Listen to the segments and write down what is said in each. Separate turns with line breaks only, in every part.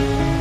Our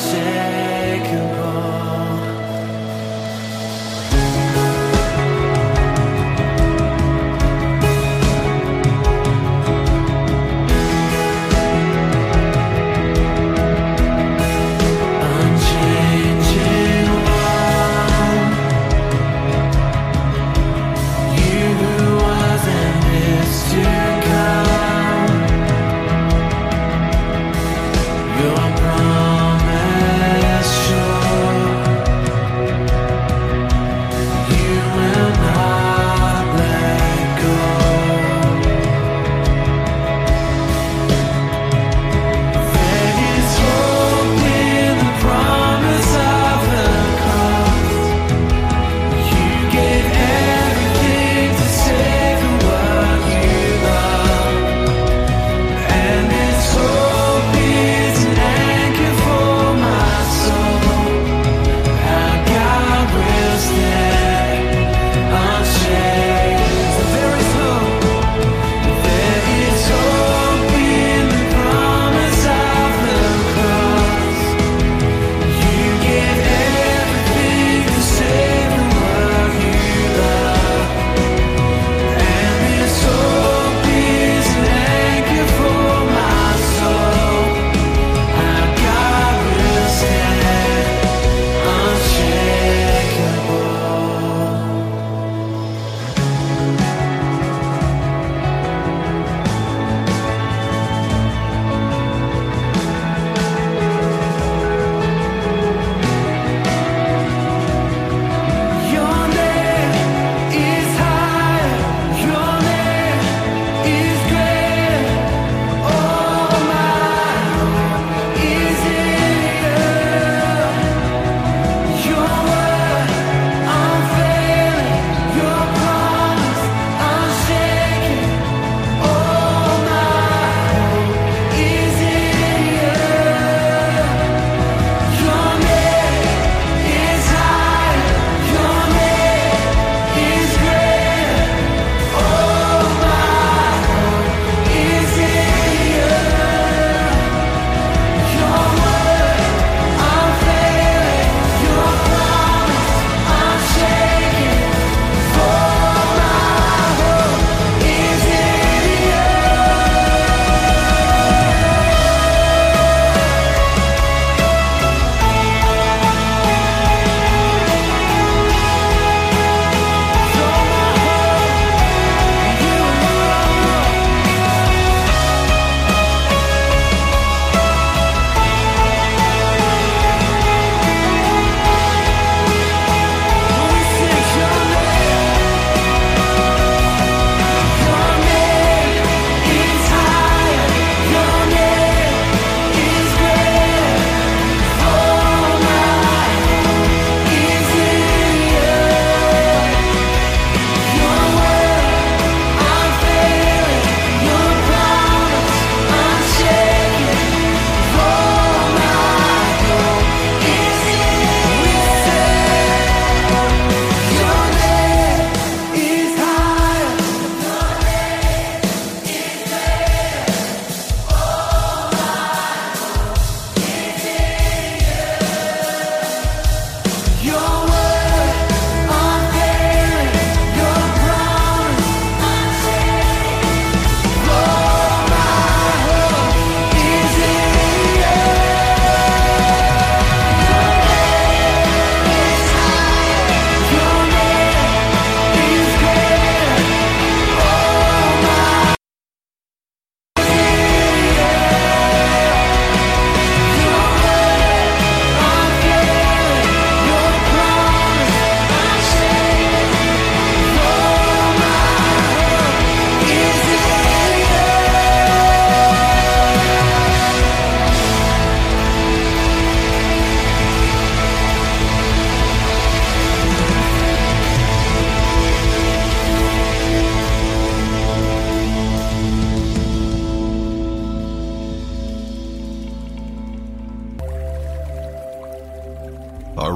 second.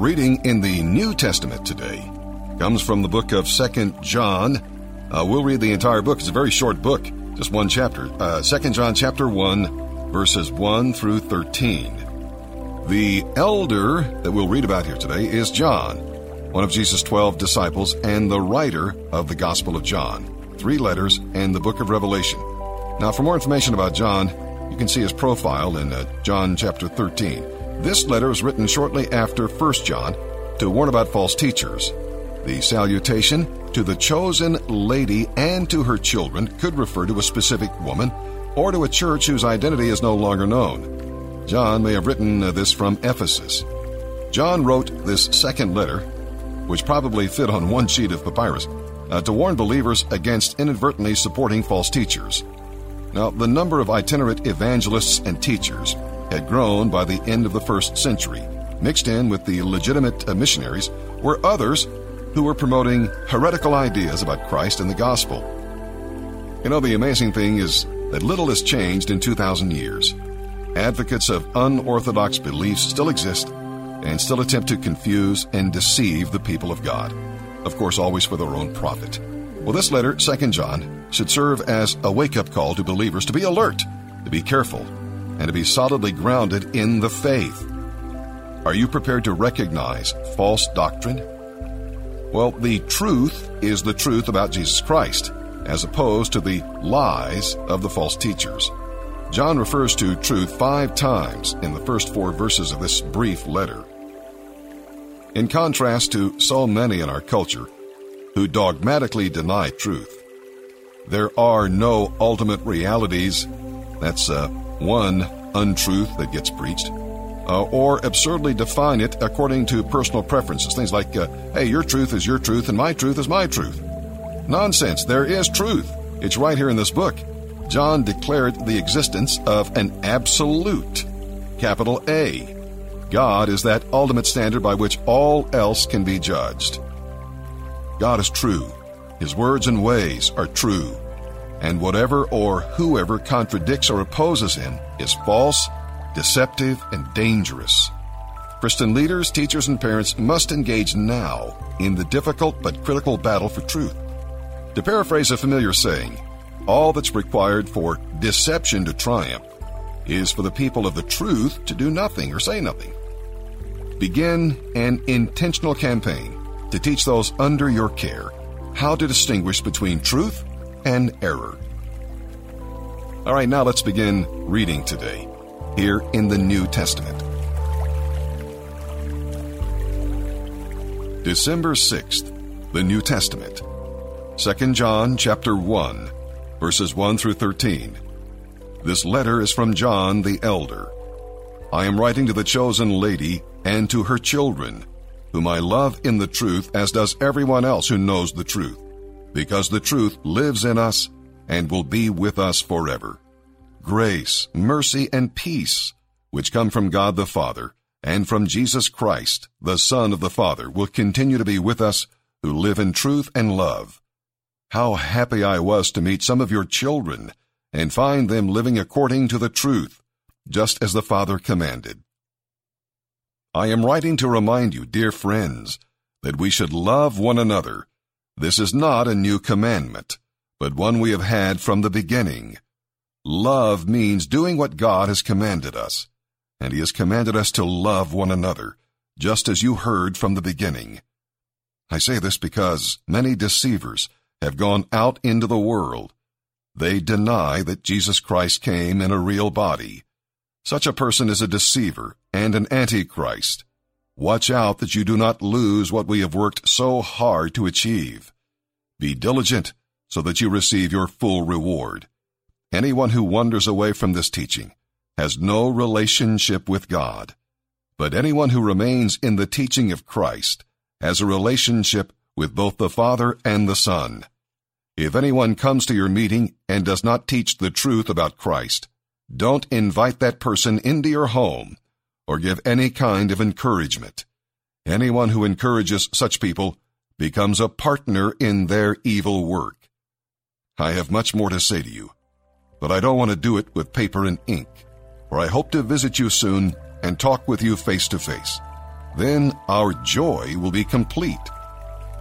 Reading in the New Testament today comes from the book of Second John. Uh, we'll read the entire book. It's a very short book, just one chapter. Uh, Second John chapter 1, verses 1 through 13. The elder that we'll read about here today is John, one of Jesus' 12 disciples and the writer of the Gospel of John, three letters, and the book of Revelation. Now, for more information about John, you can see his profile in uh, John chapter 13. This letter was written shortly after 1 John to warn about false teachers. The salutation to the chosen lady and to her children could refer to a specific woman or to a church whose identity is no longer known. John may have written this from Ephesus. John wrote this second letter, which probably fit on one sheet of papyrus, uh, to warn believers against inadvertently supporting false teachers. Now, the number of itinerant evangelists and teachers had grown by the end of the first century. Mixed in with the legitimate uh, missionaries were others who were promoting heretical ideas about Christ and the gospel. You know, the amazing thing is that little has changed in 2,000 years. Advocates of unorthodox beliefs still exist and still attempt to confuse and deceive the people of God. Of course, always for their own profit. Well, this letter, 2 John, should serve as a wake up call to believers to be alert, to be careful, and to be solidly grounded in the faith. Are you prepared to recognize false doctrine? Well, the truth is the truth about Jesus Christ, as opposed to the lies of the false teachers. John refers to truth five times in the first four verses of this brief letter. In contrast to so many in our culture who dogmatically deny truth, there are no ultimate realities. That's uh, one untruth that gets preached, uh, or absurdly define it according to personal preferences. Things like, uh, hey, your truth is your truth and my truth is my truth. Nonsense. There is truth. It's right here in this book. John declared the existence of an absolute, capital A. God is that ultimate standard by which all else can be judged. God is true. His words and ways are true and whatever or whoever contradicts or opposes him is false, deceptive, and dangerous. Christian leaders, teachers, and parents must engage now in the difficult but critical battle for truth. To paraphrase a familiar saying, all that's required for deception to triumph is for the people of the truth to do nothing or say nothing. Begin an intentional campaign to teach those under your care how to distinguish between truth and error. All right, now let's begin reading today, here in the New Testament. December 6th, the New Testament. 2 John chapter 1, verses 1 through 13. This letter is from John the elder. I am writing to the chosen lady and to her children, whom I love in the truth as does everyone else who knows the truth because the truth lives in us and will be with us forever. Grace, mercy, and peace, which come from God the Father and from Jesus Christ, the Son of the Father, will continue to be with us who live in truth and love. How happy I was to meet some of your children and find them living according to the truth, just as the Father commanded. I am writing to remind you, dear friends, that we should love one another this is not a new commandment, but one we have had from the beginning. Love means doing what God has commanded us, and He has commanded us to love one another, just as you heard from the beginning. I say this because many deceivers have gone out into the world. They deny that Jesus Christ came in a real body. Such a person is a deceiver and an antichrist. Watch out that you do not lose what we have worked so hard to achieve. Be diligent so that you receive your full reward. Anyone who wanders away from this teaching has no relationship with God. But anyone who remains in the teaching of Christ has a relationship with both the Father and the Son. If anyone comes to your meeting and does not teach the truth about Christ, don't invite that person into your home or give any kind of encouragement. Anyone who encourages such people becomes a partner in their evil work. I have much more to say to you, but I don't want to do it with paper and ink, for I hope to visit you soon and talk with you face to face. then our joy will be complete.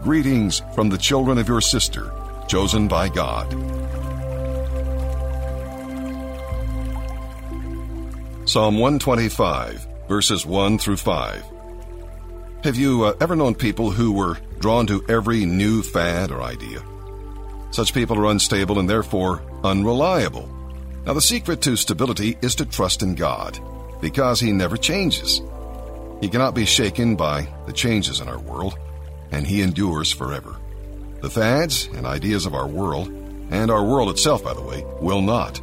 Greetings from the children of your sister, chosen by God. Psalm 125, verses 1 through 5. Have you uh, ever known people who were drawn to every new fad or idea? Such people are unstable and therefore unreliable. Now, the secret to stability is to trust in God, because He never changes. He cannot be shaken by the changes in our world, and He endures forever. The fads and ideas of our world, and our world itself, by the way, will not.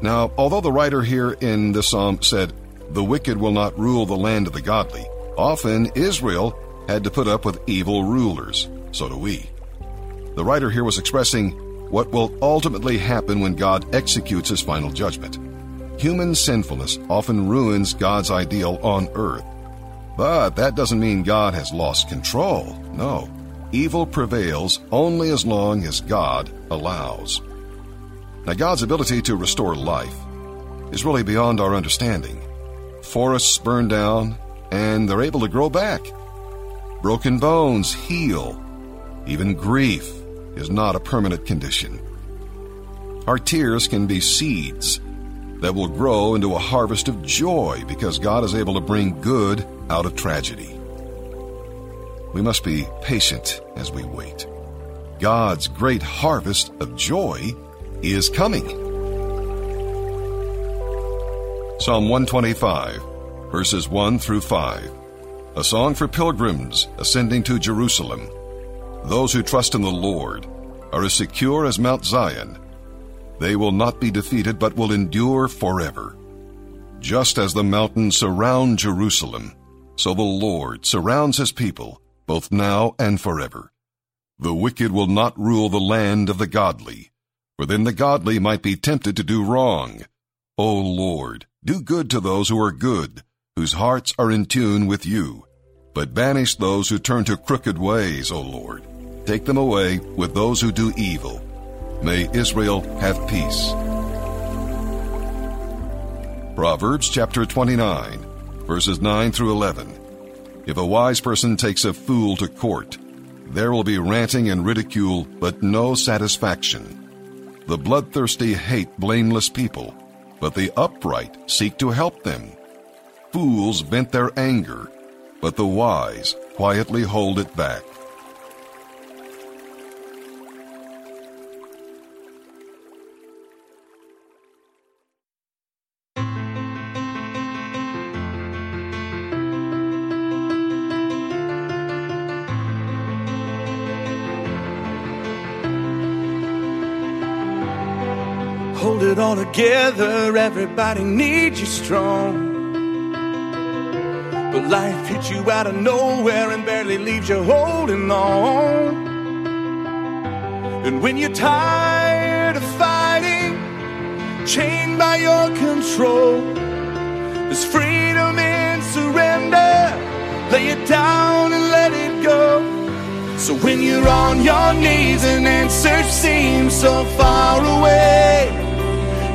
Now, although the writer here in this psalm said, The wicked will not rule the land of the godly, often Israel had to put up with evil rulers. So do we. The writer here was expressing what will ultimately happen when God executes his final judgment. Human sinfulness often ruins God's ideal on earth. But that doesn't mean God has lost control. No. Evil prevails only as long as God allows. Now, God's ability to restore life is really beyond our understanding. Forests burn down, and they're able to grow back. Broken bones heal. Even grief is not a permanent condition. Our tears can be seeds that will grow into a harvest of joy because God is able to bring good out of tragedy. We must be patient as we wait. God's great harvest of joy is coming. Psalm 125, verses 1 through 5. A song for pilgrims ascending to Jerusalem. Those who trust in the Lord are as secure as Mount Zion. They will not be defeated, but will endure forever. Just as the mountains surround Jerusalem, so the Lord surrounds his people, both now and forever. The wicked will not rule the land of the godly for then the godly might be tempted to do wrong. O Lord, do good to those who are good, whose hearts are in tune with you. But banish those who turn to crooked ways, O Lord. Take them away with those who do evil. May Israel have peace. Proverbs chapter 29, verses 9 through 11. If a wise person takes a fool to court, there will be ranting and ridicule, but no satisfaction. The bloodthirsty hate blameless people, but the upright seek to help them. Fools vent their anger, but the wise quietly hold it back.
All together, everybody needs you strong. But life hits you out of nowhere and barely leaves you holding on. And when you're tired of fighting, chained by your control, there's freedom in surrender. Lay it down and let it go. So when you're on your knees and answers seem so far away.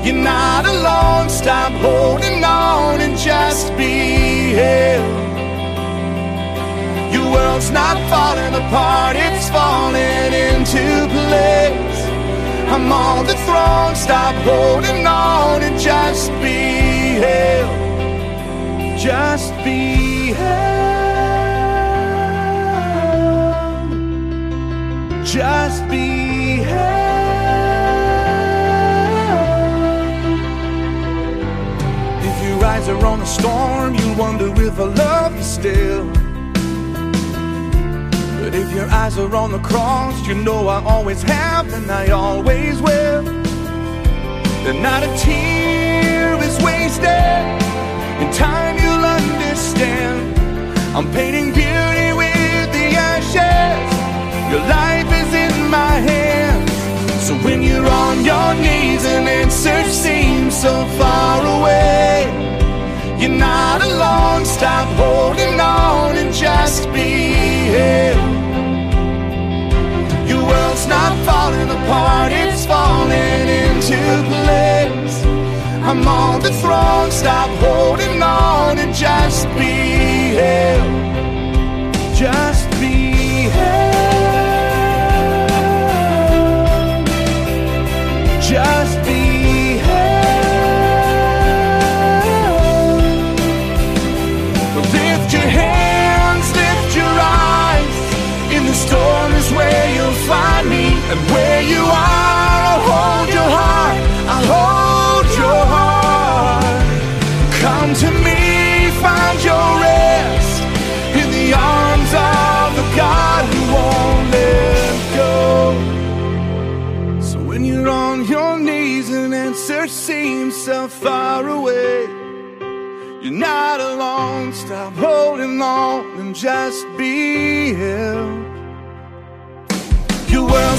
You're not alone, stop holding on and just be held. Your world's not falling apart, it's falling into place. I'm on the throne, stop holding on and just be held. Just be held. Just be eyes are on the storm, you wonder if I love you still. But if your eyes are on the cross, you know I always have and I always will. Then not a tear is wasted. In time you'll understand. I'm painting beauty with the ashes. Your life is in my hands. So when you're on your knees and answers seem so far away. You're not alone, stop holding on and just be held. Your world's not falling apart, it's falling into place. I'm on the throne. Stop holding on and just be held. Just and where you are, I'll hold your heart. I'll hold your heart. Come to me, find your rest in the arms of the God who won't let go. So when you're on your knees and answer seems so far away. You're not alone. Stop holding on and just be held.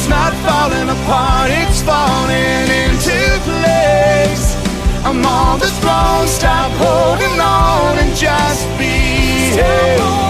Not falling apart, it's falling into place. I'm on the throne. Stop holding on and just be